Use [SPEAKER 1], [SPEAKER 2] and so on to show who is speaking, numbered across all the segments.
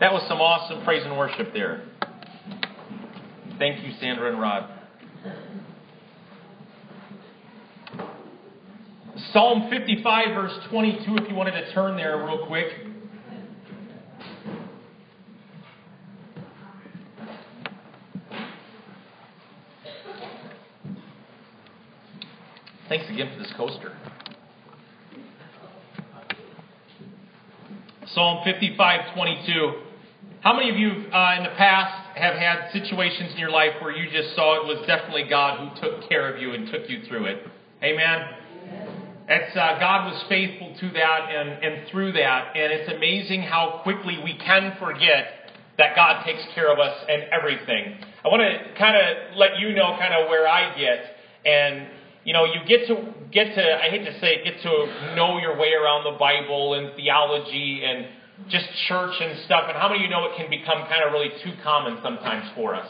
[SPEAKER 1] That was some awesome praise and worship there. Thank you, Sandra and Rod. Psalm 55, verse 22, if you wanted to turn there real quick. Thanks again for this coaster. Psalm 55, 22. How many of you uh, in the past have had situations in your life where you just saw it was definitely God who took care of you and took you through it? Amen? It's, uh, God was faithful to that and, and through that, and it's amazing how quickly we can forget that God takes care of us and everything. I want to kind of let you know kind of where I get, and you know, you get to get to I hate to say it, get to know your way around the Bible and theology and just church and stuff. And how many of you know it can become kind of really too common sometimes for us?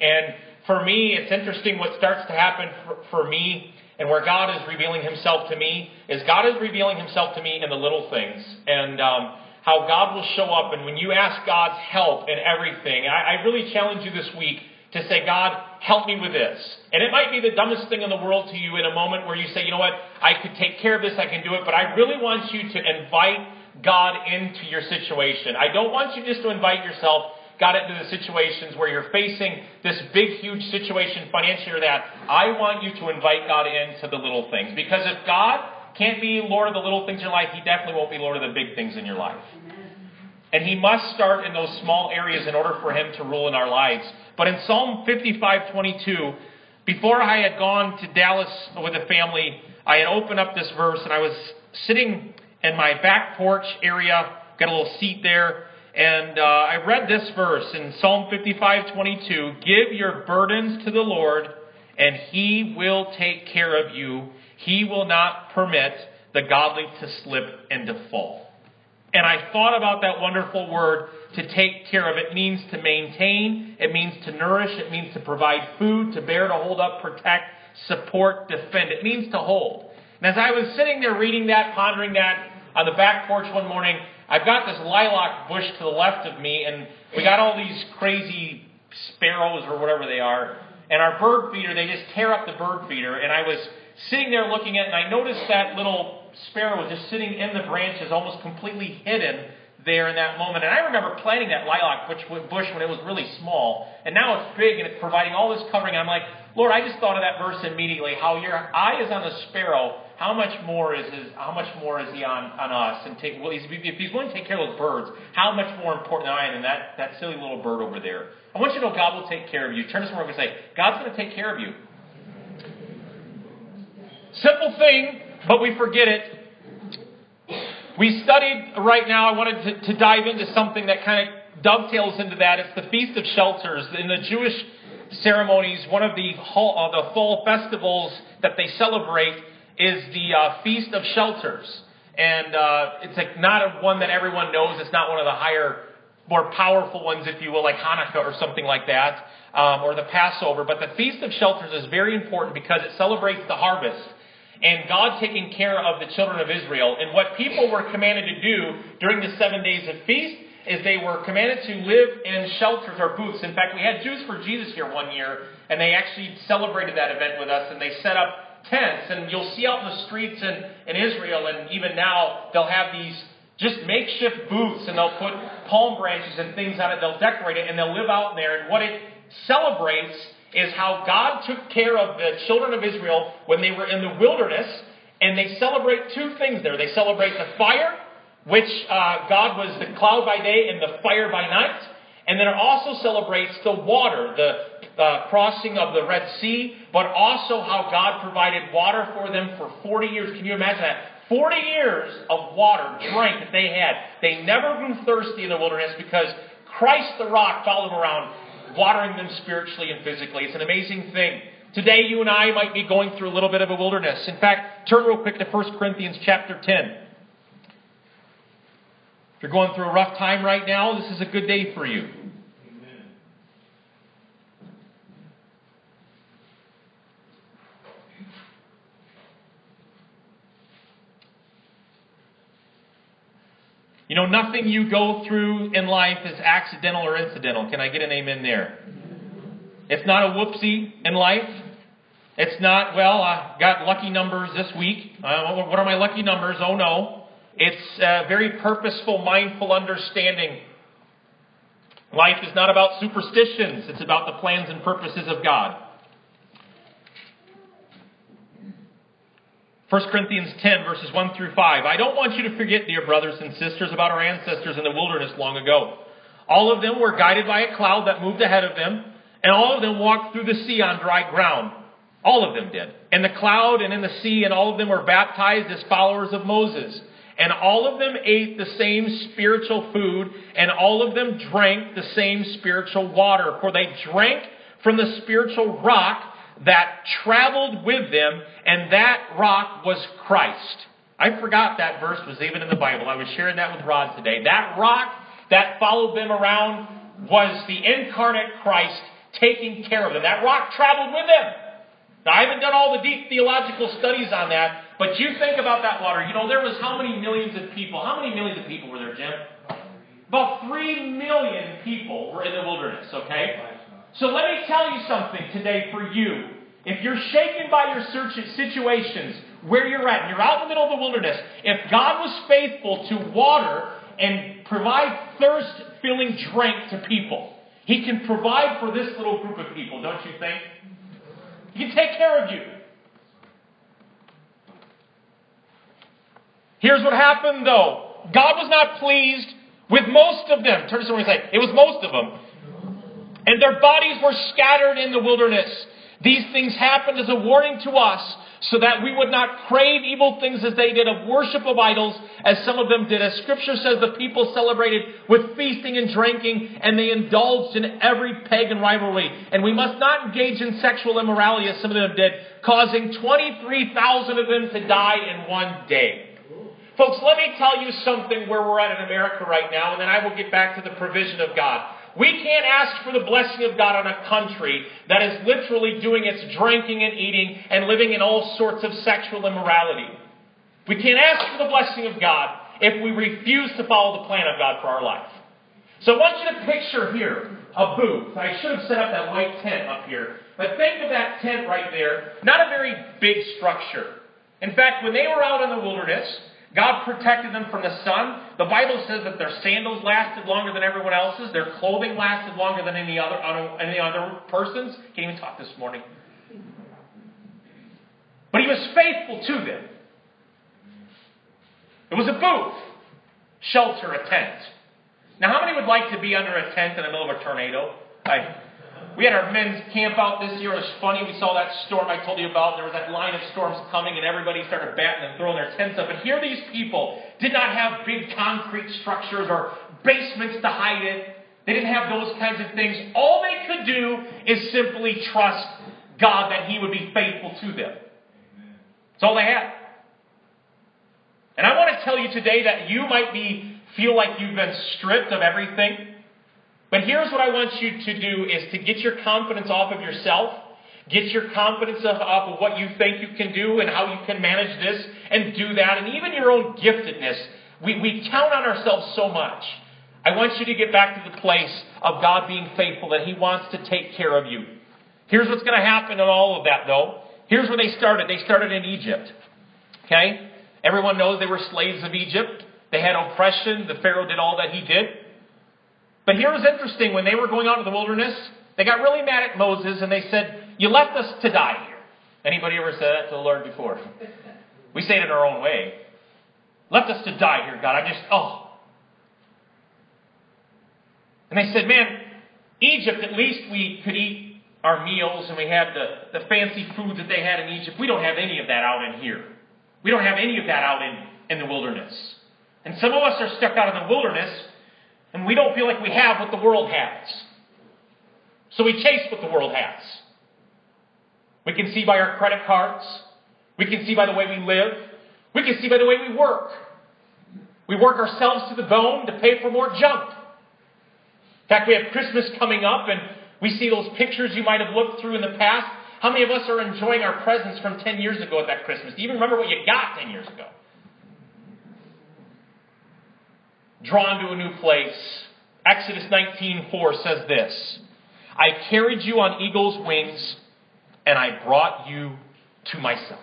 [SPEAKER 1] And for me, it's interesting what starts to happen for, for me and where God is revealing Himself to me is God is revealing Himself to me in the little things and um, how God will show up. And when you ask God's help in everything, I, I really challenge you this week to say, God, help me with this. And it might be the dumbest thing in the world to you in a moment where you say, you know what, I could take care of this, I can do it, but I really want you to invite God into your situation. I don't want you just to invite yourself, God, into the situations where you're facing this big, huge situation financially or that. I want you to invite God into the little things. Because if God can't be Lord of the little things in your life, He definitely won't be Lord of the big things in your life. And He must start in those small areas in order for Him to rule in our lives. But in Psalm 55:22, before I had gone to Dallas with a family, I had opened up this verse and I was sitting in my back porch area, got a little seat there, and uh, I read this verse in Psalm 55:22, "Give your burdens to the Lord, and he will take care of you. He will not permit the godly to slip and to fall." And I thought about that wonderful word to take care of. It means to maintain, it means to nourish, it means to provide food, to bear, to hold up, protect, support, defend. It means to hold. And as I was sitting there reading that, pondering that on the back porch one morning, I've got this lilac bush to the left of me, and we got all these crazy sparrows or whatever they are. And our bird feeder, they just tear up the bird feeder. And I was sitting there looking at it, and I noticed that little sparrow was just sitting in the branches, almost completely hidden there in that moment. And I remember planting that lilac bush when it was really small, and now it's big and it's providing all this covering. I'm like, Lord, I just thought of that verse immediately. How your eye is on the sparrow, how much more is his, how much more is he on, on us? And take, well, he's, if he's willing to take care of those birds, how much more important am I than that, that silly little bird over there? I want you to know God will take care of you. Turn to someone and say, God's going to take care of you. Simple thing, but we forget it. We studied right now, I wanted to, to dive into something that kind of dovetails into that. It's the Feast of Shelters. In the Jewish ceremonies, one of the, uh, the fall festivals that they celebrate is the uh, Feast of Shelters. And uh, it's like not a one that everyone knows. It's not one of the higher, more powerful ones, if you will, like Hanukkah or something like that, um, or the Passover. But the Feast of Shelters is very important because it celebrates the harvest and God taking care of the children of Israel. And what people were commanded to do during the seven days of feast is they were commanded to live in shelters or booths. In fact, we had Jews for Jesus here one year, and they actually celebrated that event with us, and they set up tents. And you'll see out in the streets in, in Israel, and even now, they'll have these just makeshift booths, and they'll put palm branches and things on it. They'll decorate it, and they'll live out there. And what it celebrates is how God took care of the children of Israel when they were in the wilderness, and they celebrate two things there. They celebrate the fire, which uh, God was the cloud by day and the fire by night, and then it also celebrates the water, the uh, crossing of the Red Sea, but also how God provided water for them for 40 years. Can you imagine that? 40 years of water, drink that they had. They never grew thirsty in the wilderness because Christ the rock followed them around watering them spiritually and physically. It's an amazing thing. Today, you and I might be going through a little bit of a wilderness. In fact, turn real quick to 1 Corinthians chapter 10. If you're going through a rough time right now, this is a good day for you. You know, nothing you go through in life is accidental or incidental. Can I get an amen there? It's not a whoopsie in life. It's not, well, I got lucky numbers this week. Uh, what are my lucky numbers? Oh no. It's a very purposeful, mindful understanding. Life is not about superstitions, it's about the plans and purposes of God. 1 Corinthians 10, verses 1 through 5. I don't want you to forget, dear brothers and sisters, about our ancestors in the wilderness long ago. All of them were guided by a cloud that moved ahead of them, and all of them walked through the sea on dry ground. All of them did. In the cloud and in the sea, and all of them were baptized as followers of Moses. And all of them ate the same spiritual food, and all of them drank the same spiritual water, for they drank from the spiritual rock that traveled with them, and that rock was Christ. I forgot that verse was even in the Bible. I was sharing that with Rod today. That rock that followed them around was the incarnate Christ taking care of them. That rock traveled with them. Now, I haven't done all the deep theological studies on that, but you think about that water. You know, there was how many millions of people? How many millions of people were there, Jim? About three million people were in the wilderness, okay? So let me tell you something today for you. If you're shaken by your search situations, where you're at, and you're out in the middle of the wilderness, if God was faithful to water and provide thirst filling drink to people, He can provide for this little group of people, don't you think? He can take care of you. Here's what happened though God was not pleased with most of them. Turn to someone and say, It was most of them. And their bodies were scattered in the wilderness. These things happened as a warning to us so that we would not crave evil things as they did of worship of idols, as some of them did. As scripture says, the people celebrated with feasting and drinking, and they indulged in every pagan rivalry. And we must not engage in sexual immorality as some of them did, causing 23,000 of them to die in one day. Folks, let me tell you something where we're at in America right now, and then I will get back to the provision of God. We can't ask for the blessing of God on a country that is literally doing its drinking and eating and living in all sorts of sexual immorality. We can't ask for the blessing of God if we refuse to follow the plan of God for our life. So I want you to picture here a booth. I should have set up that white tent up here. But think of that tent right there. Not a very big structure. In fact, when they were out in the wilderness, God protected them from the sun. The Bible says that their sandals lasted longer than everyone else's. Their clothing lasted longer than any other any other person's. Can't even talk this morning. But he was faithful to them. It was a booth, shelter, a tent. Now, how many would like to be under a tent in the middle of a tornado? I, we had our men's camp out this year. It was funny. We saw that storm I told you about. There was that line of storms coming, and everybody started batting and throwing their tents up. And here these people did not have big concrete structures or basements to hide it. They didn't have those kinds of things. All they could do is simply trust God that He would be faithful to them. That's all they had. And I want to tell you today that you might be feel like you've been stripped of everything. But here's what I want you to do is to get your confidence off of yourself. Get your confidence off of what you think you can do and how you can manage this and do that. And even your own giftedness. We, we count on ourselves so much. I want you to get back to the place of God being faithful, that He wants to take care of you. Here's what's going to happen in all of that, though. Here's where they started. They started in Egypt. Okay? Everyone knows they were slaves of Egypt. They had oppression. The Pharaoh did all that he did. But here was interesting. When they were going out to the wilderness, they got really mad at Moses and they said, You left us to die here. Anybody ever said that to the Lord before? We say it in our own way. Left us to die here, God. I just, oh. And they said, Man, Egypt, at least we could eat our meals and we had the, the fancy foods that they had in Egypt. We don't have any of that out in here. We don't have any of that out in, in the wilderness. And some of us are stuck out in the wilderness and we don't feel like we have what the world has. So we chase what the world has. We can see by our credit cards. We can see by the way we live. We can see by the way we work. We work ourselves to the bone to pay for more junk. In fact, we have Christmas coming up and we see those pictures you might have looked through in the past. How many of us are enjoying our presents from 10 years ago at that Christmas? Do you even remember what you got 10 years ago? Drawn to a new place. Exodus 19:4 says this, I carried you on eagle's wings and I brought you to myself.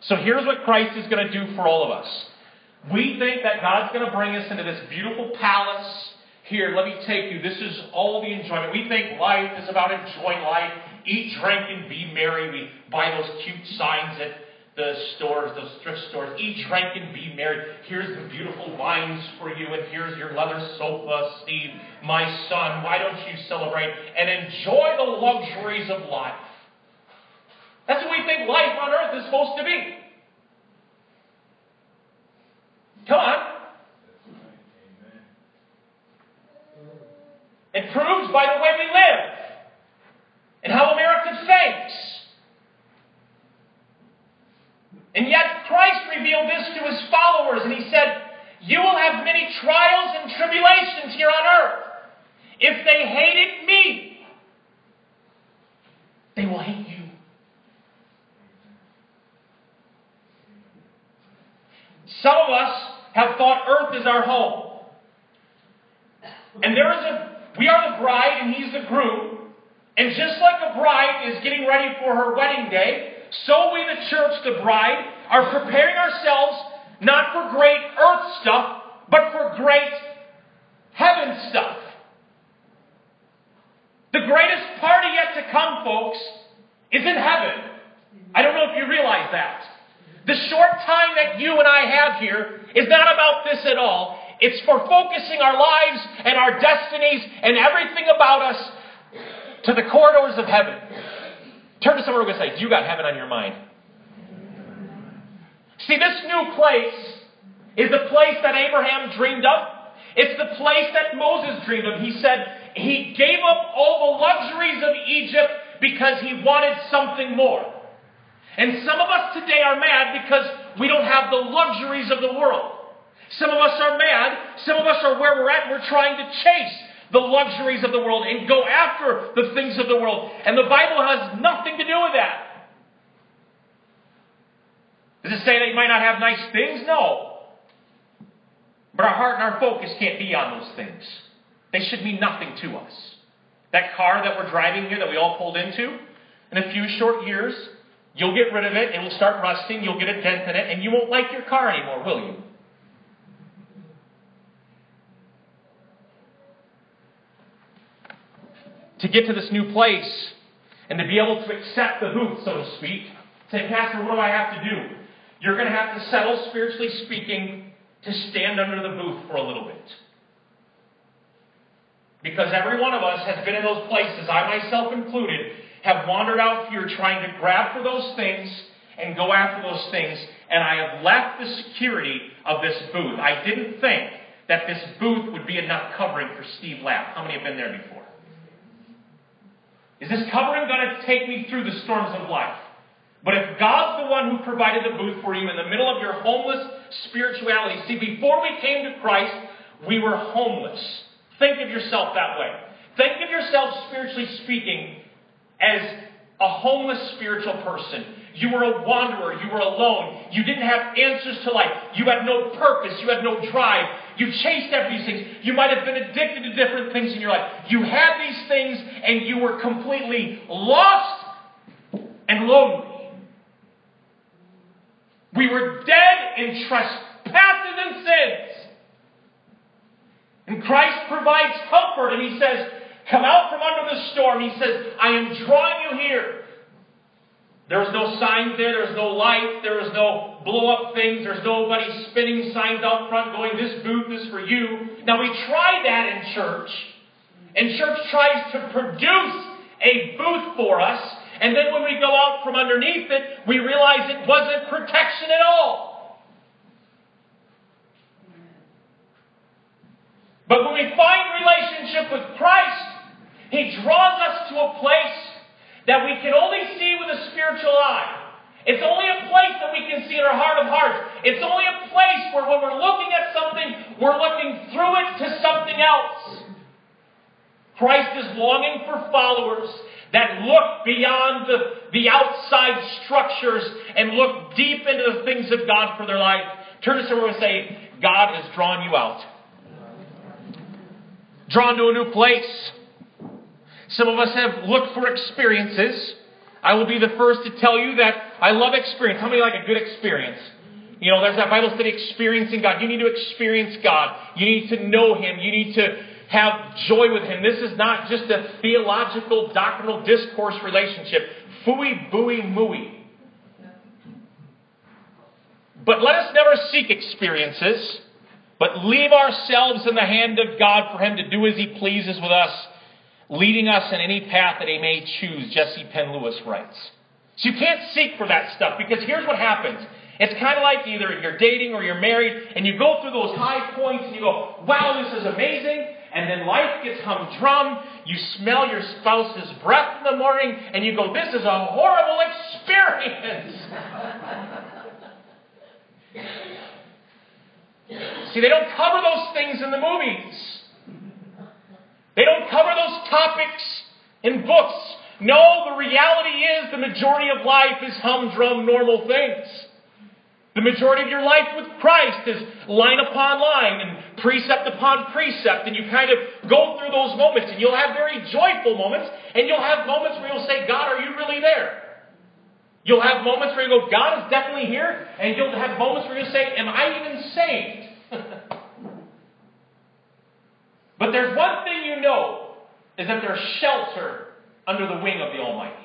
[SPEAKER 1] So here's what Christ is going to do for all of us. We think that God's going to bring us into this beautiful palace. Here, let me take you. This is all the enjoyment. We think life is about enjoying life. Eat, drink, and be merry. We buy those cute signs at the stores, those thrift stores. Eat, drink, and be merry. Here's the beautiful wines for you, and here's your leather sofa, Steve, my son. Why don't you celebrate and enjoy the luxuries of life? That's what we think life on earth is supposed to be. Come on. It proves by the way we live and how America thinks. And yet Christ revealed this to his followers, and he said, You will have many trials and tribulations here on earth. If they hated me, they will hate you. Some of us have thought earth is our home. And there is a, we are the bride and he's the groom. And just like a bride is getting ready for her wedding day, so we, the church, the bride, are preparing ourselves not for great earth stuff, but for great heaven stuff. The greatest party yet to come, folks, is in heaven. I don't know if you realize that. The short time that you and I have here is not about this at all. It's for focusing our lives and our destinies and everything about us to the corridors of heaven. Turn to someone and say, Do You got heaven on your mind. See, this new place is the place that Abraham dreamed of. It's the place that Moses dreamed of. He said he gave up all the luxuries of Egypt because he wanted something more. And some of us today are mad because we don't have the luxuries of the world. Some of us are mad. Some of us are where we're at. We're trying to chase the luxuries of the world and go after the things of the world. And the Bible has nothing to do with that. Does it say that you might not have nice things? No. But our heart and our focus can't be on those things. They should mean nothing to us. That car that we're driving here that we all pulled into, in a few short years, You'll get rid of it, it will start rusting, you'll get a dent in it, and you won't like your car anymore, will you? To get to this new place and to be able to accept the booth, so to speak, say, Pastor, what do I have to do? You're going to have to settle, spiritually speaking, to stand under the booth for a little bit. Because every one of us has been in those places, I myself included, have wandered out here trying to grab for those things and go after those things, and I have left the security of this booth. I didn't think that this booth would be enough covering for Steve Lapp. How many have been there before? Is this covering going to take me through the storms of life? But if God's the one who provided the booth for you in the middle of your homeless spirituality, see, before we came to Christ, we were homeless. Think of yourself that way. Think of yourself, spiritually speaking, as a homeless spiritual person. You were a wanderer. You were alone. You didn't have answers to life. You had no purpose. You had no drive. You chased after these things. You might have been addicted to different things in your life. You had these things and you were completely lost and lonely. We were dead in trespasses and sins. And Christ provides comfort and He says, Come out from under the storm. He says, I am drawing you here. There was no signs there. There was no lights. There was no blow up things. There's nobody spinning signs out front going, This booth is for you. Now, we try that in church. And church tries to produce a booth for us. And then when we go out from underneath it, we realize it wasn't protection at all. But when we find relationship with Christ, he draws us to a place that we can only see with a spiritual eye. It's only a place that we can see in our heart of hearts. It's only a place where when we're looking at something, we're looking through it to something else. Christ is longing for followers that look beyond the, the outside structures and look deep into the things of God for their life. Turn to someone and say, God has drawn you out. drawn to a new place. Some of us have looked for experiences. I will be the first to tell you that I love experience. How many like a good experience? You know, there's that Bible study, experiencing God. You need to experience God. You need to know Him. You need to have joy with Him. This is not just a theological, doctrinal discourse relationship. Fooey, booey, mooey. But let us never seek experiences, but leave ourselves in the hand of God for Him to do as He pleases with us, leading us in any path that He may choose, Jessie Penn Lewis writes. So you can't seek for that stuff because here's what happens. It's kind of like either you're dating or you're married, and you go through those high points and you go, wow, this is amazing. And then life gets humdrum. You smell your spouse's breath in the morning, and you go, this is a horrible experience. See, they don't cover those things in the movies. They don't cover those topics in books. No, the reality is the majority of life is humdrum, normal things. The majority of your life with Christ is line upon line and precept upon precept, and you kind of go through those moments, and you'll have very joyful moments, and you'll have moments where you'll say, God, are you really there? You'll have moments where you go, God is definitely here, and you'll have moments where you say, Am I even saved? but there's one thing you know is that there's shelter under the wing of the Almighty.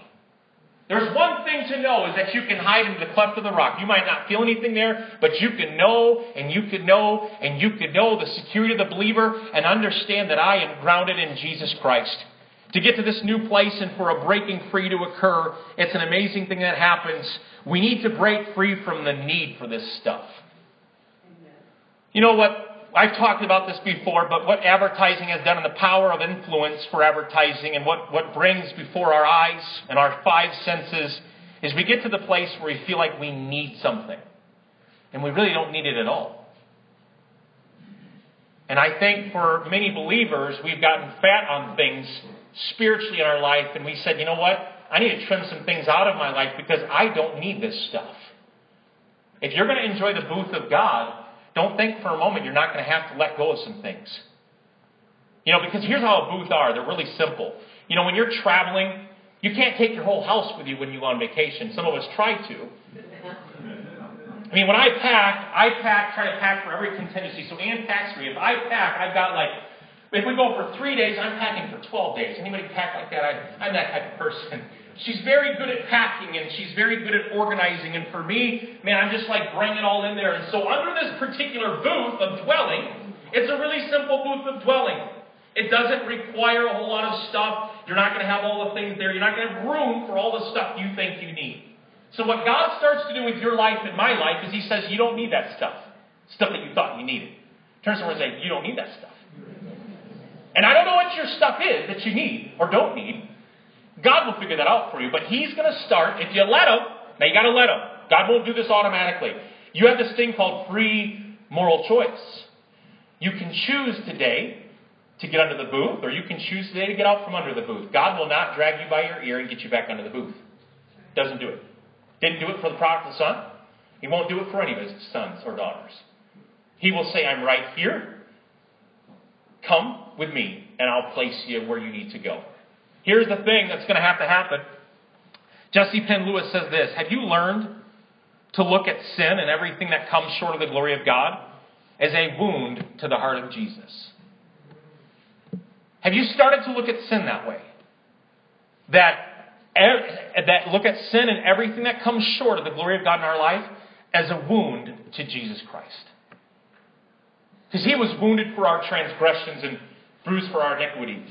[SPEAKER 1] There's one thing to know is that you can hide in the cleft of the rock. You might not feel anything there, but you can know and you can know and you can know the security of the believer and understand that I am grounded in Jesus Christ. To get to this new place and for a breaking free to occur, it's an amazing thing that happens. We need to break free from the need for this stuff. You know what? I've talked about this before, but what advertising has done and the power of influence for advertising and what, what brings before our eyes and our five senses is we get to the place where we feel like we need something. And we really don't need it at all. And I think for many believers, we've gotten fat on things spiritually in our life, and we said, you know what? I need to trim some things out of my life because I don't need this stuff. If you're going to enjoy the booth of God, don't think for a moment you're not going to have to let go of some things. You know, because here's how a booth are. They're really simple. You know, when you're traveling, you can't take your whole house with you when you go on vacation. Some of us try to. I mean, when I pack, I pack, try to pack for every contingency. So Ann packs for me. If I pack, I've got like, if we go for three days, I'm packing for 12 days. Anybody pack like that? I, I'm that type of person. She's very good at packing and she's very good at organizing. And for me, man, I'm just like bringing it all in there. And so under this particular booth of dwelling, it's a really simple booth of dwelling. It doesn't require a whole lot of stuff. You're not going to have all the things there. You're not going to have room for all the stuff you think you need. So what God starts to do with your life and my life is He says, you don't need that stuff. Stuff that you thought you needed. Turn to someone and say, you don't need that stuff. And I don't know what your stuff is that you need or don't need, God will figure that out for you, but He's going to start, if you let Him, now you got to let Him. God won't do this automatically. You have this thing called free moral choice. You can choose today to get under the booth, or you can choose today to get out from under the booth. God will not drag you by your ear and get you back under the booth. Doesn't do it. Didn't do it for the prodigal son. He won't do it for any of his sons or daughters. He will say, I'm right here. Come with me, and I'll place you where you need to go. Here's the thing that's going to have to happen. Jessie Penn Lewis says this Have you learned to look at sin and everything that comes short of the glory of God as a wound to the heart of Jesus? Have you started to look at sin that way? That, that look at sin and everything that comes short of the glory of God in our life as a wound to Jesus Christ. Because he was wounded for our transgressions and bruised for our iniquities.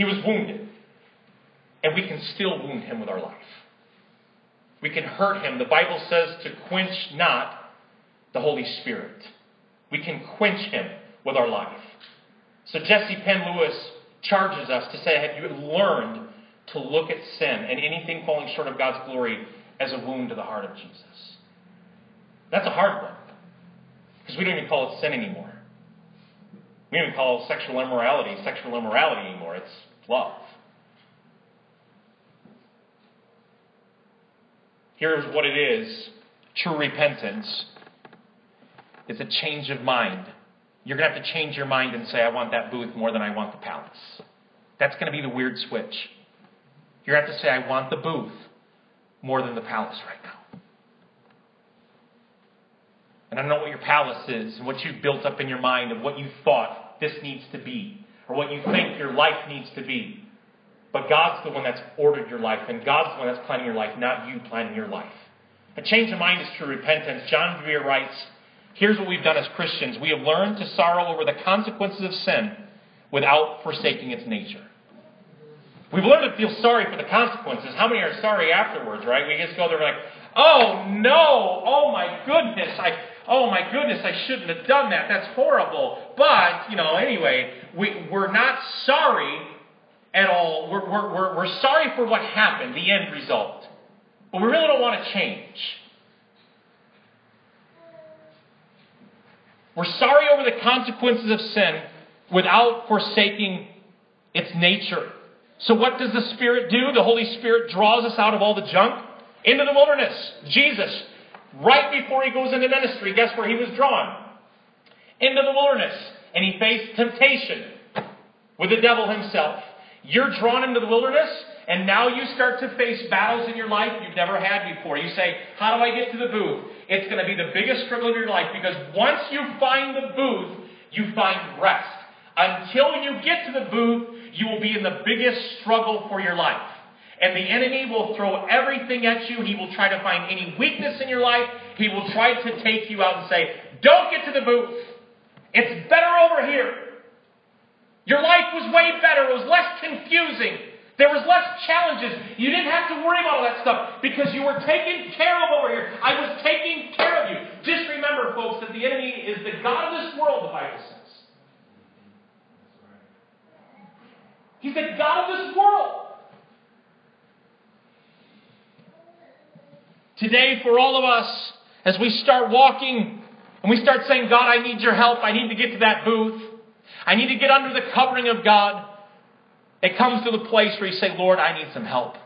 [SPEAKER 1] He was wounded. And we can still wound him with our life. We can hurt him. The Bible says to quench not the Holy Spirit. We can quench him with our life. So Jessie Penn Lewis charges us to say, have you learned to look at sin and anything falling short of God's glory as a wound to the heart of Jesus? That's a hard one. Because we don't even call it sin anymore. We don't even call sexual immorality sexual immorality anymore. It's love. Here's what it is true repentance it's a change of mind. you're going to have to change your mind and say, I want that booth more than I want the palace. That's going to be the weird switch. You're going to have to say, I want the booth more than the palace right now. And I don't know what your palace is and what you've built up in your mind of what you thought this needs to be or what you think your life needs to be. But God's the one that's ordered your life, and God's the one that's planning your life, not you planning your life. A change of mind is true repentance. John Bevere writes, Here's what we've done as Christians. We have learned to sorrow over the consequences of sin without forsaking its nature. We've learned to feel sorry for the consequences. How many are sorry afterwards, right? We just go there like, oh no, oh my goodness, I, oh my goodness, I shouldn't have done that. That's horrible. But, you know, anyway, we, we're not sorry at all. We're, we're, we're, we're sorry for what happened, the end result. But we really don't want to change. We're sorry over the consequences of sin without forsaking its nature. So, what does the Spirit do? The Holy Spirit draws us out of all the junk into the wilderness. Jesus, right before he goes into ministry, guess where he was drawn? Into the wilderness. And he faced temptation with the devil himself. You're drawn into the wilderness, and now you start to face battles in your life you've never had before. You say, How do I get to the booth? It's going to be the biggest struggle of your life because once you find the booth, you find rest. Until you get to the booth, you will be in the biggest struggle for your life. And the enemy will throw everything at you. He will try to find any weakness in your life. He will try to take you out and say, Don't get to the booth. It's better over here. Your life was way better. It was less confusing. There was less challenges. You didn't have to worry about all that stuff because you were taken care of over here. I was taking care of you. Just remember, folks, that the enemy is the God of this world, the Bible says. He's the God of this world. Today, for all of us, as we start walking and we start saying, God, I need your help. I need to get to that booth. I need to get under the covering of God. It comes to the place where you say, Lord, I need some help.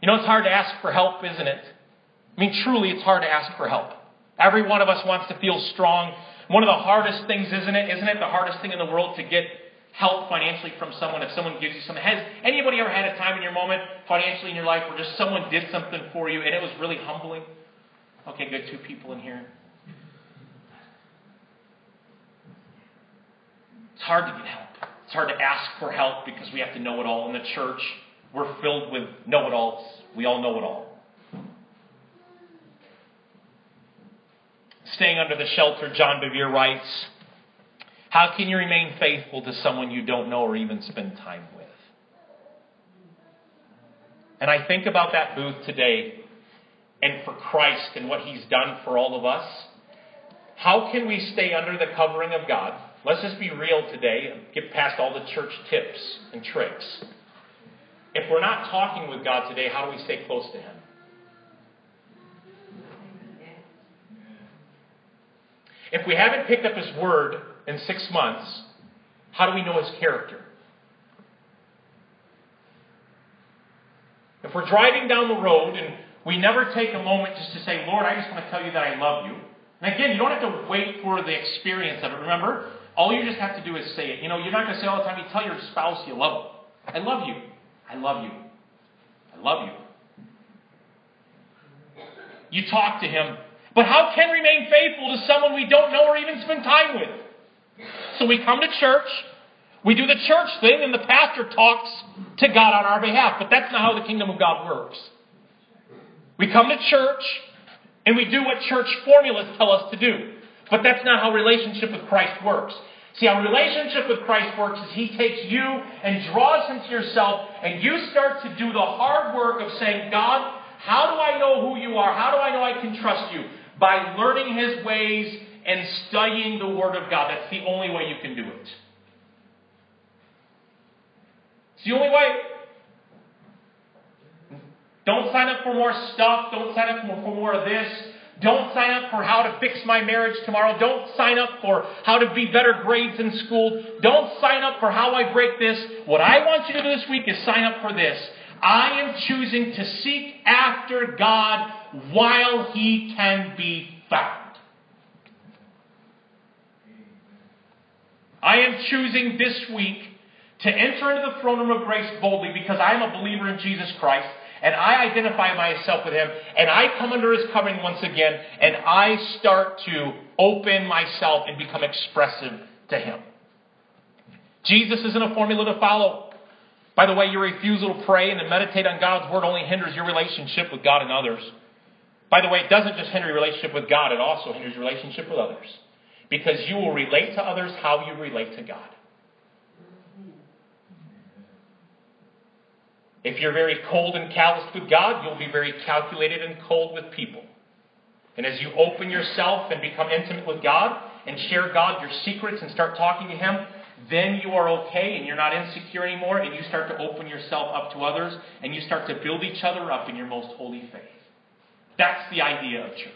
[SPEAKER 1] You know, it's hard to ask for help, isn't it? I mean, truly, it's hard to ask for help. Every one of us wants to feel strong. One of the hardest things, isn't it? Isn't it the hardest thing in the world to get help financially from someone if someone gives you something? Has anybody ever had a time in your moment financially in your life where just someone did something for you and it was really humbling? Okay, good. Two people in here. It's hard to get help. It's hard to ask for help because we have to know it all. In the church, we're filled with know it alls. We all know it all. Staying under the shelter, John Bevere writes How can you remain faithful to someone you don't know or even spend time with? And I think about that booth today and for Christ and what He's done for all of us. How can we stay under the covering of God? Let's just be real today and get past all the church tips and tricks. If we're not talking with God today, how do we stay close to Him? If we haven't picked up His Word in six months, how do we know His character? If we're driving down the road and we never take a moment just to say, Lord, I just want to tell you that I love you. And again, you don't have to wait for the experience of it. Remember, all you just have to do is say it. You know, you're not going to say all the time, you tell your spouse you love them. I love you. I love you. I love you. You talk to him. But how can remain faithful to someone we don't know or even spend time with? So we come to church, we do the church thing, and the pastor talks to God on our behalf. But that's not how the kingdom of God works. We come to church, and we do what church formulas tell us to do. But that's not how relationship with Christ works. See, how relationship with Christ works is He takes you and draws Him to yourself, and you start to do the hard work of saying, God, how do I know who you are? How do I know I can trust you? By learning His ways and studying the Word of God. That's the only way you can do it. It's the only way. Don't sign up for more stuff. Don't sign up for more of this. Don't sign up for how to fix my marriage tomorrow. Don't sign up for how to be better grades in school. Don't sign up for how I break this. What I want you to do this week is sign up for this. I am choosing to seek after God while He can be found. I am choosing this week to enter into the throne room of grace boldly because I am a believer in Jesus Christ and I identify myself with Him and I come under His covering once again and I start to open myself and become expressive to Him. Jesus isn't a formula to follow. By the way, your refusal to pray and to meditate on God's Word only hinders your relationship with God and others. By the way, it doesn't just hinder your relationship with God, it also hinders your relationship with others. Because you will relate to others how you relate to God. If you're very cold and calloused with God, you'll be very calculated and cold with people. And as you open yourself and become intimate with God and share God your secrets and start talking to Him, then you are okay and you're not insecure anymore and you start to open yourself up to others and you start to build each other up in your most holy faith. That's the idea of church.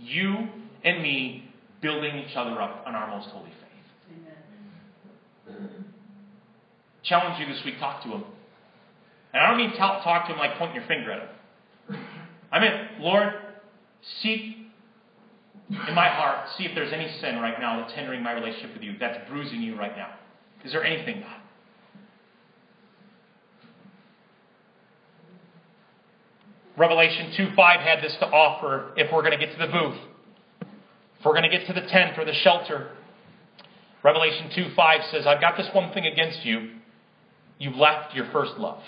[SPEAKER 1] You and me building each other up on our most holy faith. Amen. Challenge you this week, talk to him. And I don't mean talk, talk to him like pointing your finger at him. I mean, Lord, seek in my heart, see if there's any sin right now that's hindering my relationship with you, that's bruising you right now. Is there anything, God? Revelation 2 5 had this to offer if we're going to get to the booth. If we're going to get to the tent or the shelter. Revelation 2 5 says, I've got this one thing against you. You've left your first love.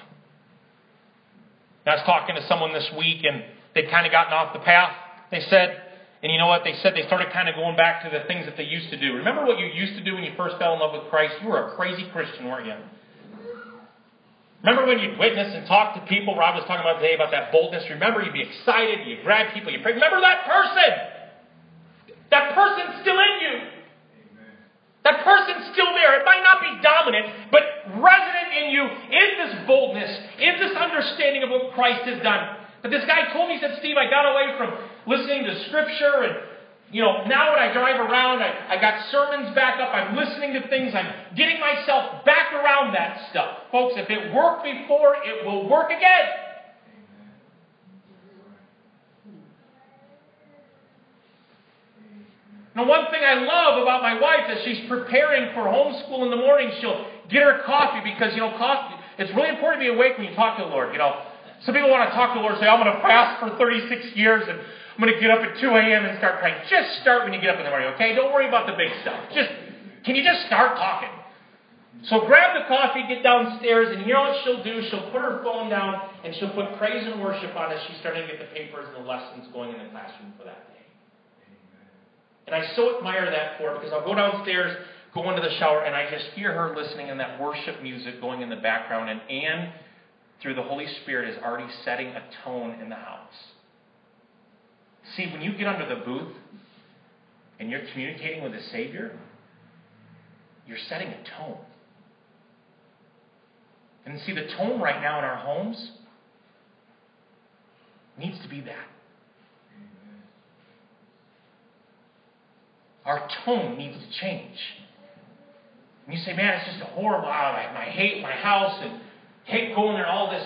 [SPEAKER 1] I was talking to someone this week and they'd kind of gotten off the path. They said, and you know what? They said they started kind of going back to the things that they used to do. Remember what you used to do when you first fell in love with Christ? You were a crazy Christian, weren't you? Remember when you'd witness and talk to people? Rob was talking about today about that boldness. Remember, you'd be excited, you'd grab people, you'd pray. Remember that person! That person's still in you. That person's still there. It might not be dominant, but resident in you is this boldness, is this understanding of what Christ has done. But this guy told me, he said, Steve, I got away from listening to Scripture and you know, now when I drive around, I, I got sermons back up, I'm listening to things, I'm getting myself back around that stuff. Folks, if it worked before, it will work again. Now, one thing I love about my wife is she's preparing for homeschool in the morning. She'll get her coffee because, you know, coffee, it's really important to be awake when you talk to the Lord. You know, some people want to talk to the Lord and say, I'm going to fast for 36 years and I'm going to get up at 2 a.m. and start praying. Just start when you get up in the morning, okay? Don't worry about the big stuff. Just, can you just start talking? So grab the coffee, get downstairs, and you know what she'll do? She'll put her phone down and she'll put praise and worship on as she's starting to get the papers and the lessons going in the classroom for that day. And I so admire that for her because I'll go downstairs, go into the shower, and I just hear her listening in that worship music going in the background, and Anne through the Holy Spirit is already setting a tone in the house. See, when you get under the booth and you're communicating with the Savior, you're setting a tone. And see, the tone right now in our homes needs to be that. Our tone needs to change. And you say, man, it's just a horrible, ah, I, I hate my house and hate going there, all this.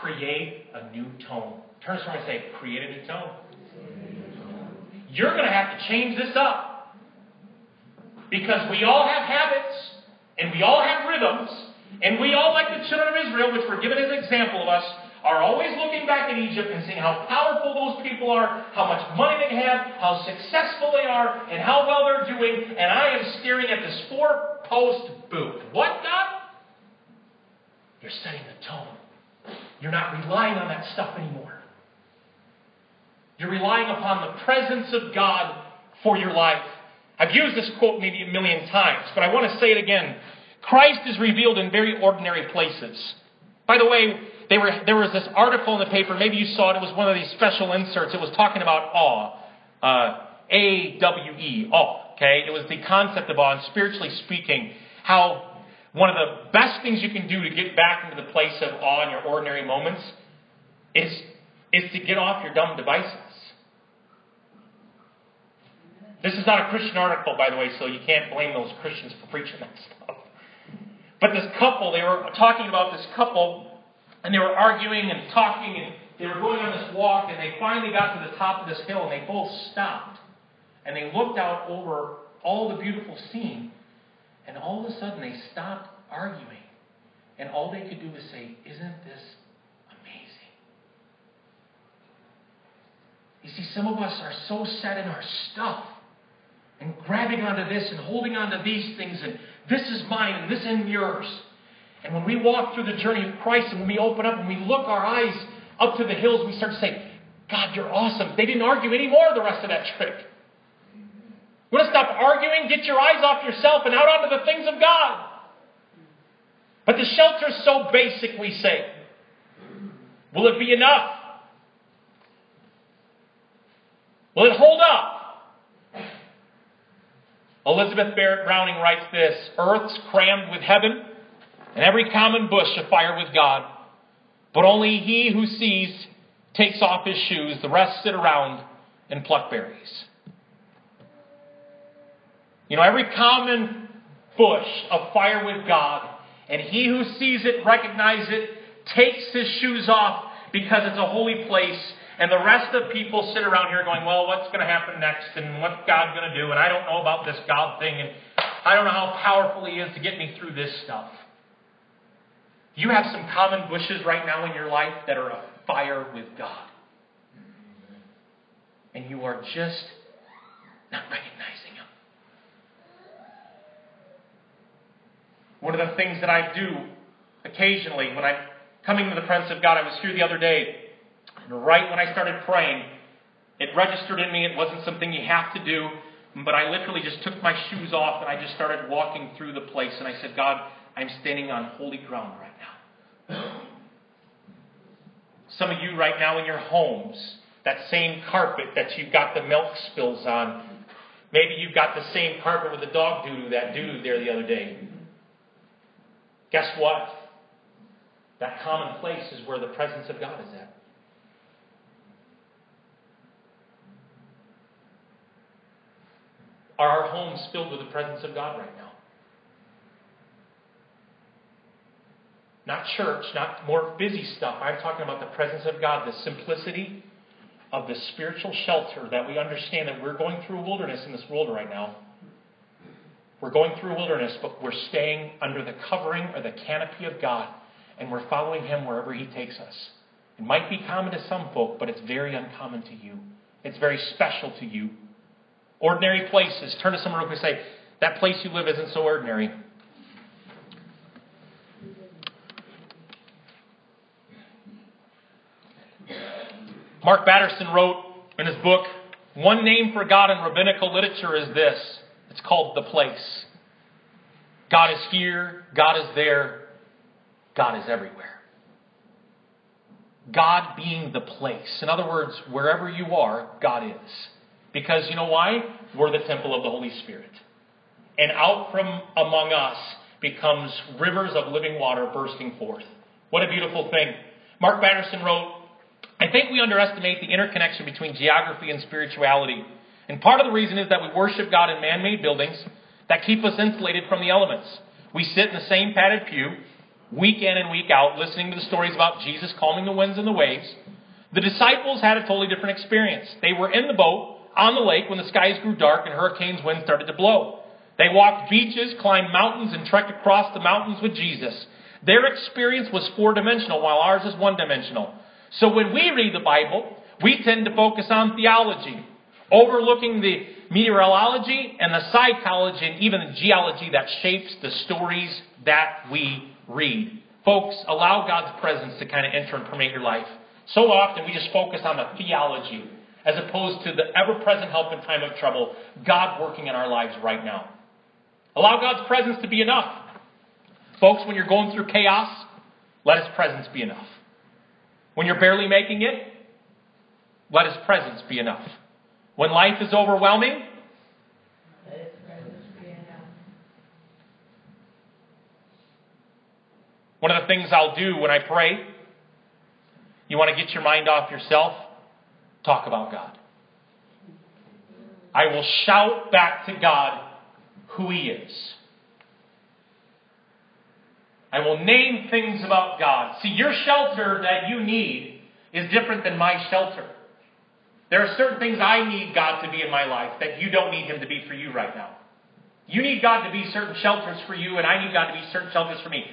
[SPEAKER 1] Create a new tone. Turn to someone and say, create a new tone. You're going to have to change this up. Because we all have habits, and we all have rhythms, and we all, like the children of Israel, which were given as an example of us, are always looking back at Egypt and seeing how powerful those people are, how much money they have, how successful they are, and how well they're doing, and I am staring at this four post booth. What, God? You're setting the tone. You're not relying on that stuff anymore. You're relying upon the presence of God for your life. I've used this quote maybe a million times, but I want to say it again. Christ is revealed in very ordinary places. By the way, were, there was this article in the paper, maybe you saw it, it was one of these special inserts. It was talking about awe. Uh, A W E, awe. Okay? It was the concept of awe, and spiritually speaking, how one of the best things you can do to get back into the place of awe in your ordinary moments is, is to get off your dumb devices. This is not a Christian article, by the way, so you can't blame those Christians for preaching that stuff. But this couple, they were talking about this couple, and they were arguing and talking, and they were going on this walk, and they finally got to the top of this hill, and they both stopped. And they looked out over all the beautiful scene, And all of a sudden, they stopped arguing. And all they could do was say, Isn't this amazing? You see, some of us are so set in our stuff and grabbing onto this and holding onto these things, and this is mine and this is yours. And when we walk through the journey of Christ and when we open up and we look our eyes up to the hills, we start to say, God, you're awesome. They didn't argue anymore the rest of that trip. Want to stop arguing? Get your eyes off yourself and out onto the things of God. But the shelter's so basic, we say. Will it be enough? Will it hold up? Elizabeth Barrett Browning writes this Earth's crammed with heaven, and every common bush afire with God. But only he who sees takes off his shoes, the rest sit around and pluck berries. You know, every common bush afire with God, and he who sees it, recognizes it, takes his shoes off because it's a holy place, and the rest of people sit around here going, well, what's going to happen next, and what's God going to do, and I don't know about this God thing, and I don't know how powerful he is to get me through this stuff. You have some common bushes right now in your life that are afire with God. And you are just not recognizing Him. One of the things that I do occasionally when I'm coming to the presence of God, I was here the other day, and right when I started praying, it registered in me. It wasn't something you have to do, but I literally just took my shoes off and I just started walking through the place. And I said, God, I'm standing on holy ground right now. Some of you right now in your homes, that same carpet that you've got the milk spills on, maybe you've got the same carpet with the dog doo doo, that doo doo there the other day. Guess what? That common place is where the presence of God is at. Are our homes filled with the presence of God right now? Not church, not more busy stuff. I'm talking about the presence of God, the simplicity of the spiritual shelter that we understand that we're going through a wilderness in this world right now. We're going through a wilderness, but we're staying under the covering or the canopy of God, and we're following Him wherever He takes us. It might be common to some folk, but it's very uncommon to you. It's very special to you. Ordinary places. Turn to someone real quick and say, That place you live isn't so ordinary. Mark Batterson wrote in his book, One name for God in rabbinical literature is this it's called the place. God is here, God is there, God is everywhere. God being the place. In other words, wherever you are, God is. Because you know why? We're the temple of the Holy Spirit. And out from among us becomes rivers of living water bursting forth. What a beautiful thing. Mark Batterson wrote, I think we underestimate the interconnection between geography and spirituality. And part of the reason is that we worship God in man made buildings that keep us insulated from the elements. We sit in the same padded pew, week in and week out, listening to the stories about Jesus calming the winds and the waves. The disciples had a totally different experience. They were in the boat on the lake when the skies grew dark and hurricanes wind started to blow. They walked beaches, climbed mountains, and trekked across the mountains with Jesus. Their experience was four dimensional, while ours is one dimensional. So when we read the Bible, we tend to focus on theology, overlooking the meteorology and the psychology and even the geology that shapes the stories that we read. Folks, allow God's presence to kind of enter and permeate your life. So often we just focus on the theology as opposed to the ever present help in time of trouble, God working in our lives right now. Allow God's presence to be enough. Folks, when you're going through chaos, let His presence be enough. When you're barely making it, let His presence be enough. When life is overwhelming, let His presence be enough. One of the things I'll do when I pray, you want to get your mind off yourself? Talk about God. I will shout back to God who He is. I will name things about God. See, your shelter that you need is different than my shelter. There are certain things I need God to be in my life that you don't need Him to be for you right now. You need God to be certain shelters for you, and I need God to be certain shelters for me.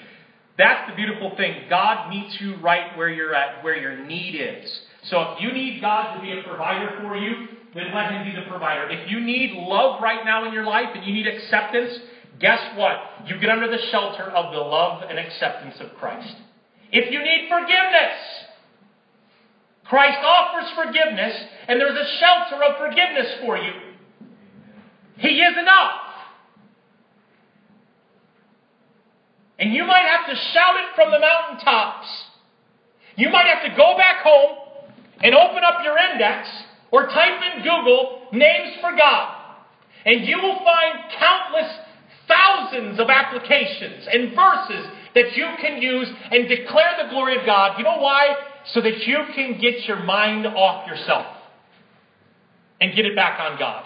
[SPEAKER 1] That's the beautiful thing. God meets you right where you're at, where your need is. So if you need God to be a provider for you, then let Him be the provider. If you need love right now in your life and you need acceptance, guess what? You get under the shelter of the love and acceptance of Christ. If you need forgiveness, Christ offers forgiveness, and there's a shelter of forgiveness for you. He is enough. And you might have to shout it from the mountaintops. You might have to go back home and open up your index or type in Google names for God. And you will find countless thousands of applications and verses that you can use and declare the glory of God. You know why? So that you can get your mind off yourself and get it back on God.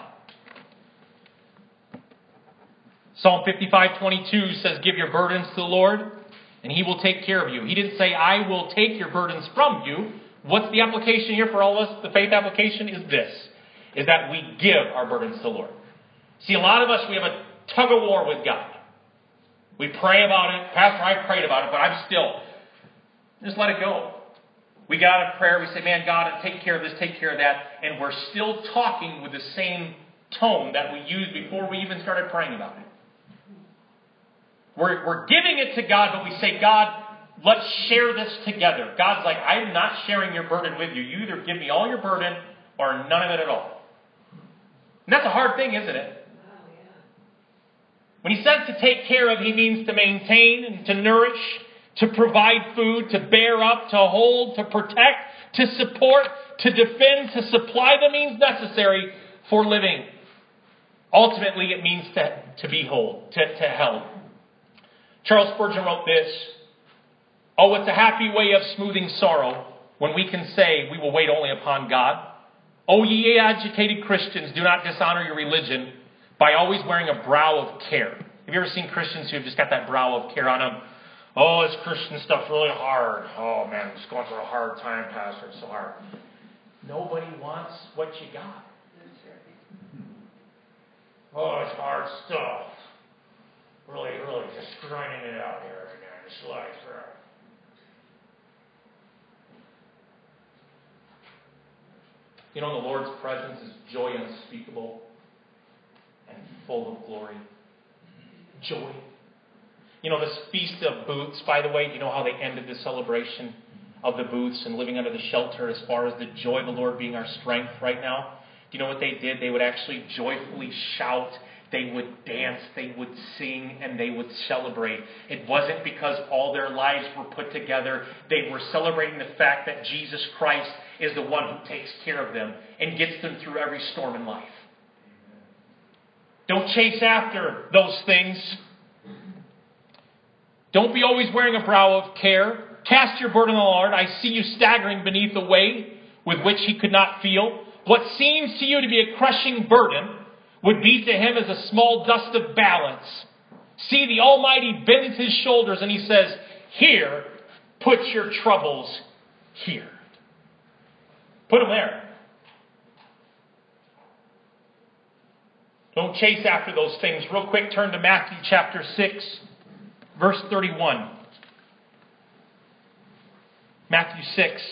[SPEAKER 1] Psalm 55:22 says, "Give your burdens to the Lord, and he will take care of you." He didn't say, "I will take your burdens from you." What's the application here for all of us? The faith application is this: is that we give our burdens to the Lord. See, a lot of us we have a tug of war with God. We pray about it. Pastor, I prayed about it, but I'm still just let it go. We got a prayer, we say, Man, God, take care of this, take care of that, and we're still talking with the same tone that we used before we even started praying about it. We're, we're giving it to God, but we say, God, let's share this together. God's like, I'm not sharing your burden with you. You either give me all your burden or none of it at all. And that's a hard thing, isn't it? When he says to take care of, he means to maintain and to nourish, to provide food, to bear up, to hold, to protect, to support, to defend, to supply the means necessary for living. Ultimately, it means to, to be whole, to, to help. Charles Spurgeon wrote this Oh, it's a happy way of smoothing sorrow when we can say we will wait only upon God. Oh, ye agitated Christians, do not dishonor your religion by always wearing a brow of care. Have you ever seen Christians who have just got that brow of care on them? Oh, this Christian stuff's really hard. Oh man, I'm just going through a hard time, Pastor. It's so hard. Nobody wants what you got. Oh, it's hard stuff really, really just grinding it out here every day. Just like, You know, the Lord's presence is joy unspeakable and full of glory. Joy. You know, this Feast of Booths, by the way, you know how they ended the celebration of the booths and living under the shelter as far as the joy of the Lord being our strength right now? Do you know what they did? They would actually joyfully shout they would dance, they would sing, and they would celebrate. It wasn't because all their lives were put together. They were celebrating the fact that Jesus Christ is the one who takes care of them and gets them through every storm in life. Don't chase after those things. Don't be always wearing a brow of care. Cast your burden on the Lord. I see you staggering beneath the weight with which he could not feel. What seems to you to be a crushing burden would be to him as a small dust of balance. See, the Almighty bends his shoulders and he says, Here, put your troubles here. Put them there. Don't chase after those things. Real quick, turn to Matthew chapter 6, verse 31. Matthew 6.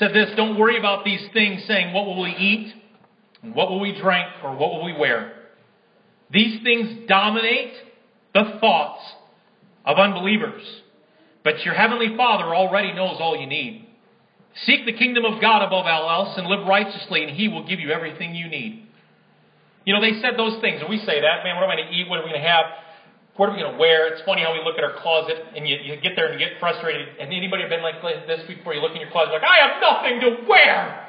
[SPEAKER 1] Said this Don't worry about these things, saying, What will we eat? And what will we drink? Or what will we wear? These things dominate the thoughts of unbelievers. But your heavenly Father already knows all you need. Seek the kingdom of God above all else and live righteously, and He will give you everything you need. You know, they said those things, and we say that, man, what am I going to eat? What are we going to have? What are we going to wear? It's funny how we look at our closet and you, you get there and you get frustrated. And anybody been like this before? You look in your closet like, I have nothing to wear.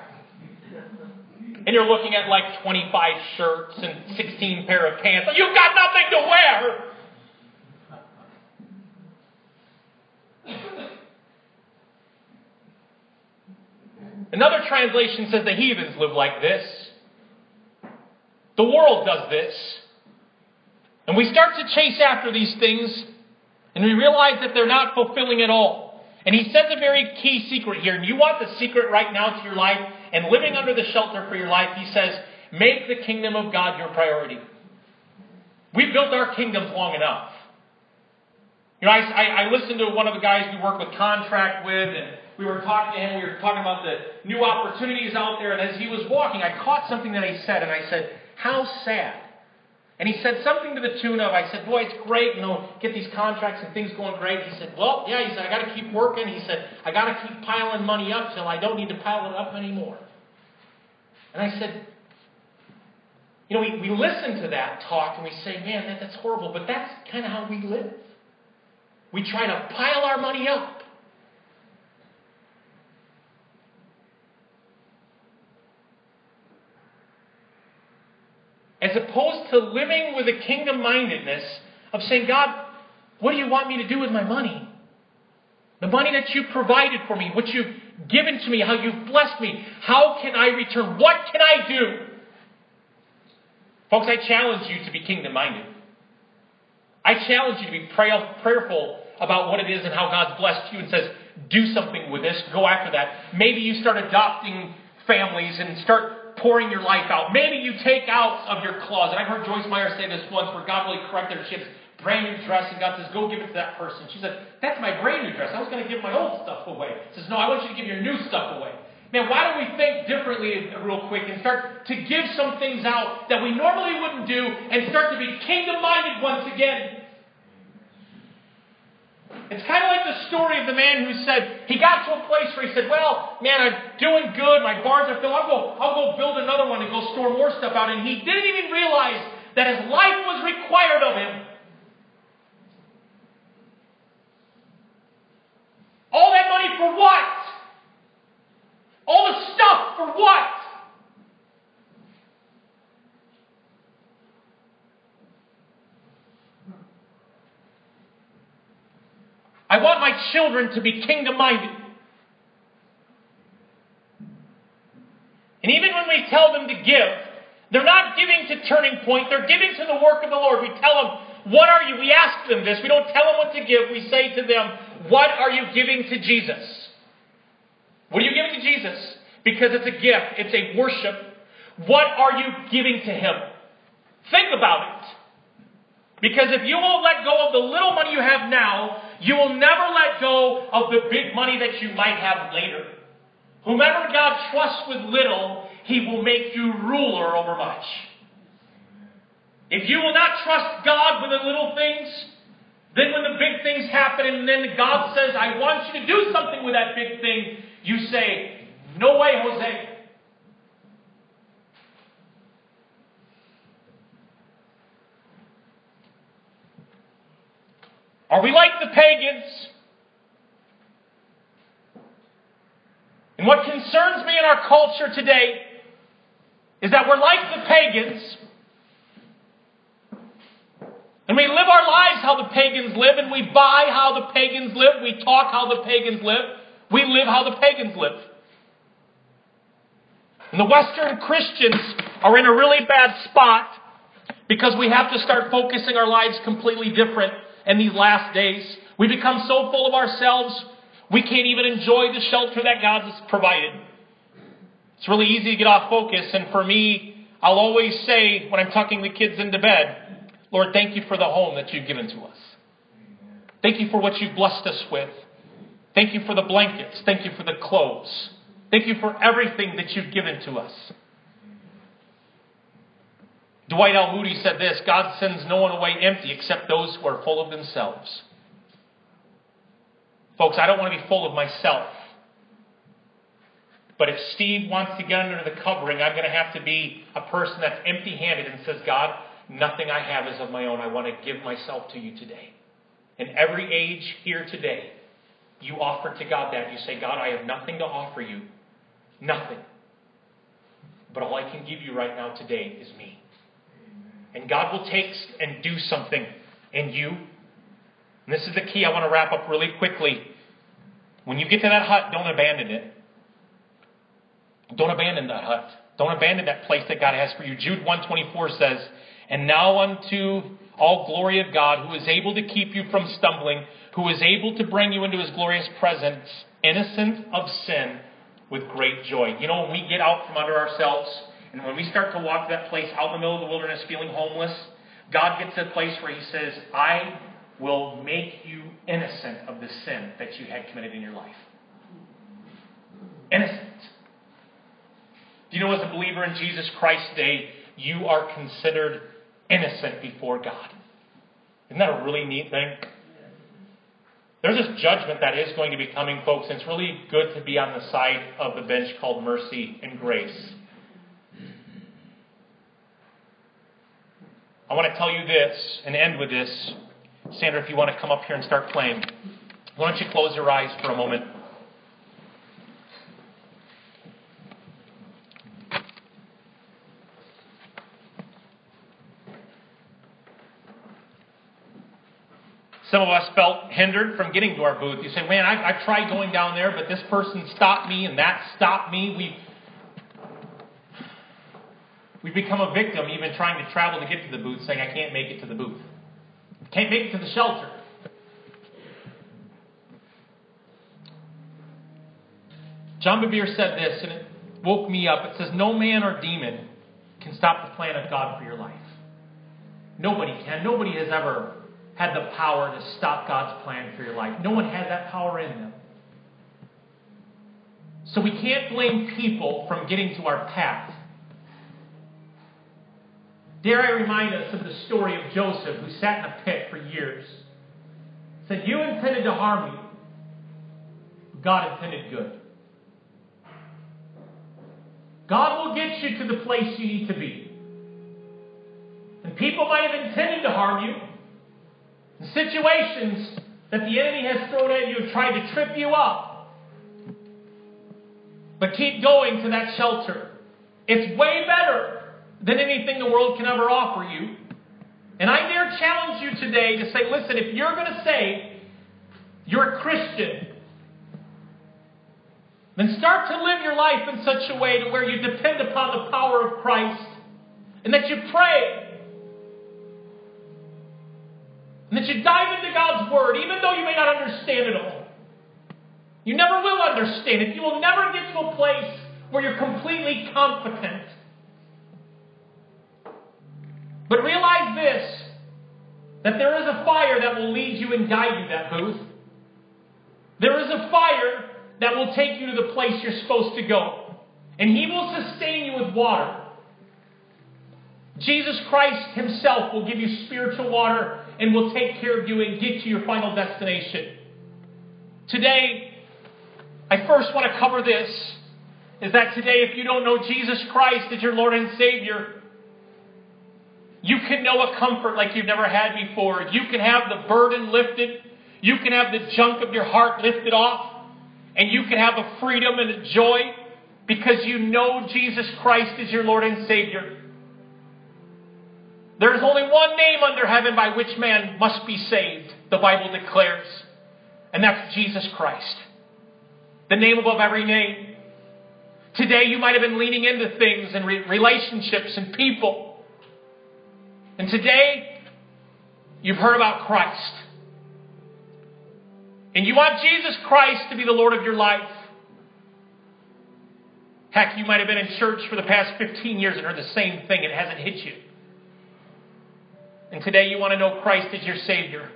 [SPEAKER 1] And you're looking at like 25 shirts and 16 pair of pants. You've got nothing to wear. Another translation says the heathens live like this. The world does this. And we start to chase after these things, and we realize that they're not fulfilling at all. And he says a very key secret here. And you want the secret right now to your life and living under the shelter for your life. He says, make the kingdom of God your priority. We've built our kingdoms long enough. You know, I, I, listened to one of the guys we work with contract with, and we were talking to him. We were talking about the new opportunities out there. And as he was walking, I caught something that he said, and I said, How sad and he said something to the tune of, I said, boy, it's great, you know, get these contracts and things going great. He said, well, yeah, he said, I got to keep working. He said, I got to keep piling money up till I don't need to pile it up anymore. And I said, you know, we, we listen to that talk and we say, man, that, that's horrible, but that's kind of how we live. We try to pile our money up. As opposed to living with a kingdom mindedness of saying, God, what do you want me to do with my money? The money that you provided for me, what you've given to me, how you've blessed me, how can I return? What can I do? Folks, I challenge you to be kingdom minded. I challenge you to be pray- prayerful about what it is and how God's blessed you and says, do something with this, go after that. Maybe you start adopting families and start pouring your life out. Maybe you take out of your closet. I've heard Joyce Meyer say this once where God really corrected her. She has brand new dress and God says, go give it to that person. She said, that's my brand new dress. I was going to give my old stuff away. He says, no, I want you to give your new stuff away. Man, why don't we think differently real quick and start to give some things out that we normally wouldn't do and start to be kingdom minded once again? It's kind of like the story of the man who said, he got to a place where he said, Well, man, I'm doing good. My barns are filled. I'll go, I'll go build another one and go store more stuff out. And he didn't even realize that his life was required of him. All that money for what? All the stuff for what? I want my children to be kingdom minded. And even when we tell them to give, they're not giving to Turning Point, they're giving to the work of the Lord. We tell them, What are you? We ask them this. We don't tell them what to give. We say to them, What are you giving to Jesus? What are you giving to Jesus? Because it's a gift, it's a worship. What are you giving to Him? Think about it. Because if you won't let go of the little money you have now, you will never let go of the big money that you might have later. Whomever God trusts with little, he will make you ruler over much. If you will not trust God with the little things, then when the big things happen and then God says, I want you to do something with that big thing, you say, No way, Jose. Are we like the pagans? And what concerns me in our culture today is that we're like the pagans. And we live our lives how the pagans live, and we buy how the pagans live, we talk how the pagans live, we live how the pagans live. And the Western Christians are in a really bad spot because we have to start focusing our lives completely different in these last days. We become so full of ourselves, we can't even enjoy the shelter that God has provided. It's really easy to get off focus, and for me, I'll always say when I'm tucking the kids into bed, Lord, thank you for the home that you've given to us. Thank you for what you've blessed us with. Thank you for the blankets. Thank you for the clothes. Thank you for everything that you've given to us. Dwight L. Moody said this God sends no one away empty except those who are full of themselves. Folks, I don't want to be full of myself. But if Steve wants to get under the covering, I'm going to have to be a person that's empty handed and says, God, nothing I have is of my own. I want to give myself to you today. In every age here today, you offer to God that. You say, God, I have nothing to offer you. Nothing. But all I can give you right now today is me. And God will take and do something in you. And this is the key I want to wrap up really quickly. When you get to that hut, don't abandon it. Don't abandon that hut. Don't abandon that place that God has for you. Jude 124 says, And now unto all glory of God, who is able to keep you from stumbling, who is able to bring you into his glorious presence, innocent of sin, with great joy. You know, when we get out from under ourselves, and when we start to walk that place out in the middle of the wilderness feeling homeless, God gets to a place where He says, I will make you innocent of the sin that you had committed in your life. Innocent. Do you know, as a believer in Jesus Christ today, you are considered innocent before God? Isn't that a really neat thing? There's this judgment that is going to be coming, folks, and it's really good to be on the side of the bench called mercy and grace. I want to tell you this and end with this. Sandra, if you want to come up here and start playing, why don't you close your eyes for a moment? Some of us felt hindered from getting to our booth. You say, man, I, I tried going down there, but this person stopped me and that stopped me. We, we become a victim even trying to travel to get to the booth, saying, I can't make it to the booth. Can't make it to the shelter. John Bevere said this, and it woke me up. It says, No man or demon can stop the plan of God for your life. Nobody can. Nobody has ever had the power to stop God's plan for your life. No one has that power in them. So we can't blame people from getting to our path. Dare I remind us of the story of Joseph, who sat in a pit for years. Said, You intended to harm me. God intended good. God will get you to the place you need to be. And people might have intended to harm you, situations that the enemy has thrown at you and tried to trip you up. But keep going to that shelter. It's way better than anything the world can ever offer you. And I dare challenge you today to say, listen, if you're going to say you're a Christian, then start to live your life in such a way to where you depend upon the power of Christ and that you pray and that you dive into God's Word, even though you may not understand it all. You never will understand it. You will never get to a place where you're completely competent. That there is a fire that will lead you and guide you that booth. There is a fire that will take you to the place you're supposed to go. And He will sustain you with water. Jesus Christ Himself will give you spiritual water and will take care of you and get to your final destination. Today, I first want to cover this is that today, if you don't know Jesus Christ as your Lord and Savior, you can know a comfort like you've never had before. You can have the burden lifted. You can have the junk of your heart lifted off. And you can have a freedom and a joy because you know Jesus Christ is your Lord and Savior. There is only one name under heaven by which man must be saved, the Bible declares, and that's Jesus Christ. The name above every name. Today you might have been leaning into things and re- relationships and people. And today you've heard about Christ. And you want Jesus Christ to be the Lord of your life. Heck, you might have been in church for the past 15 years and heard the same thing. It hasn't hit you. And today you want to know Christ as your Savior.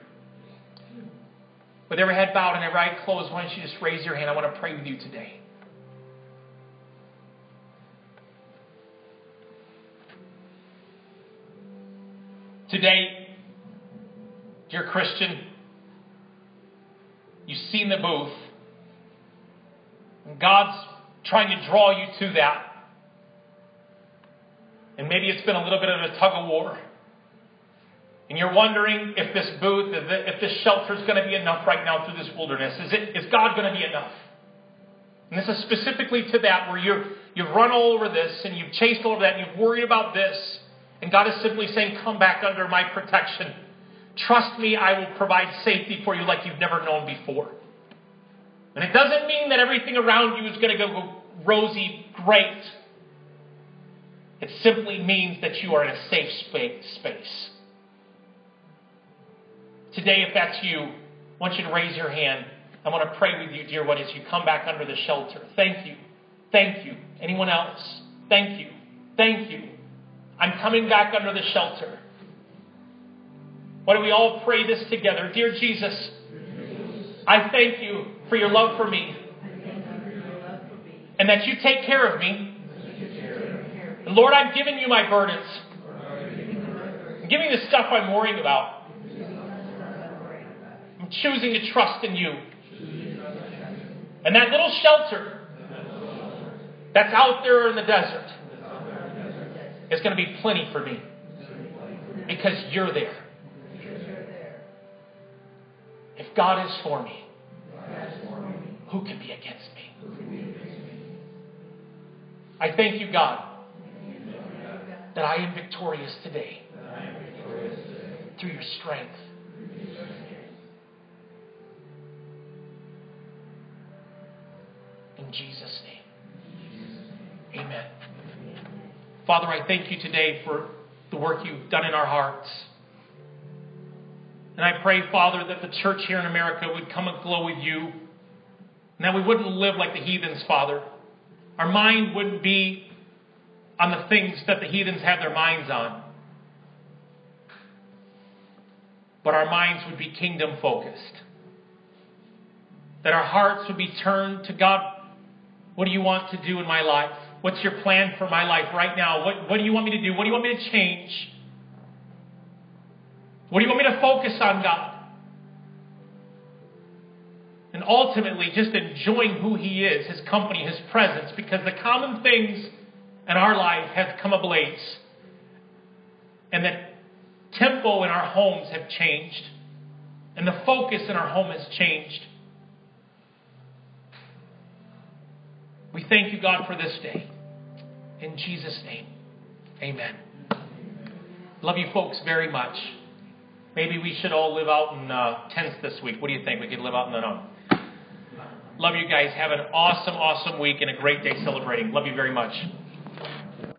[SPEAKER 1] With every head bowed and every eye closed, why don't you just raise your hand? I want to pray with you today. Today, dear Christian, you've seen the booth. And God's trying to draw you to that. And maybe it's been a little bit of a tug of war and you're wondering if this booth, if this shelter is going to be enough right now through this wilderness, is, it, is God going to be enough? And this is specifically to that where you're, you've run all over this and you've chased all over that and you've worried about this. And God is simply saying, Come back under my protection. Trust me, I will provide safety for you like you've never known before. And it doesn't mean that everything around you is going to go rosy great. It simply means that you are in a safe space. Today, if that's you, I want you to raise your hand. I want to pray with you, dear one, as you come back under the shelter. Thank you. Thank you. Anyone else? Thank you. Thank you. I'm coming back under the shelter. Why don't we all pray this together? Dear Jesus, I thank you for your love for me. And that you take care of me. And Lord, I'm giving you my burdens. I'm giving the stuff I'm worrying about. I'm choosing to trust in you. And that little shelter that's out there in the desert is going to be plenty for me because you're there. If God is for me, who can be against me? I thank you, God, that I am victorious today through your strength. Father, I thank you today for the work you've done in our hearts. And I pray, Father, that the church here in America would come aglow with you, and that we wouldn't live like the heathens, Father. Our mind wouldn't be on the things that the heathens have their minds on, but our minds would be kingdom focused. That our hearts would be turned to God. What do you want to do in my life? What's your plan for my life right now? What, what do you want me to do? What do you want me to change? What do you want me to focus on, God? And ultimately, just enjoying who He is, His company, His presence, because the common things in our life have come ablaze. And the tempo in our homes have changed. And the focus in our home has changed. We thank you, God, for this day. In Jesus' name, amen. Love you folks very much. Maybe we should all live out in uh, tents this week. What do you think? We could live out in the no. Love you guys. Have an awesome, awesome week and a great day celebrating. Love you very much.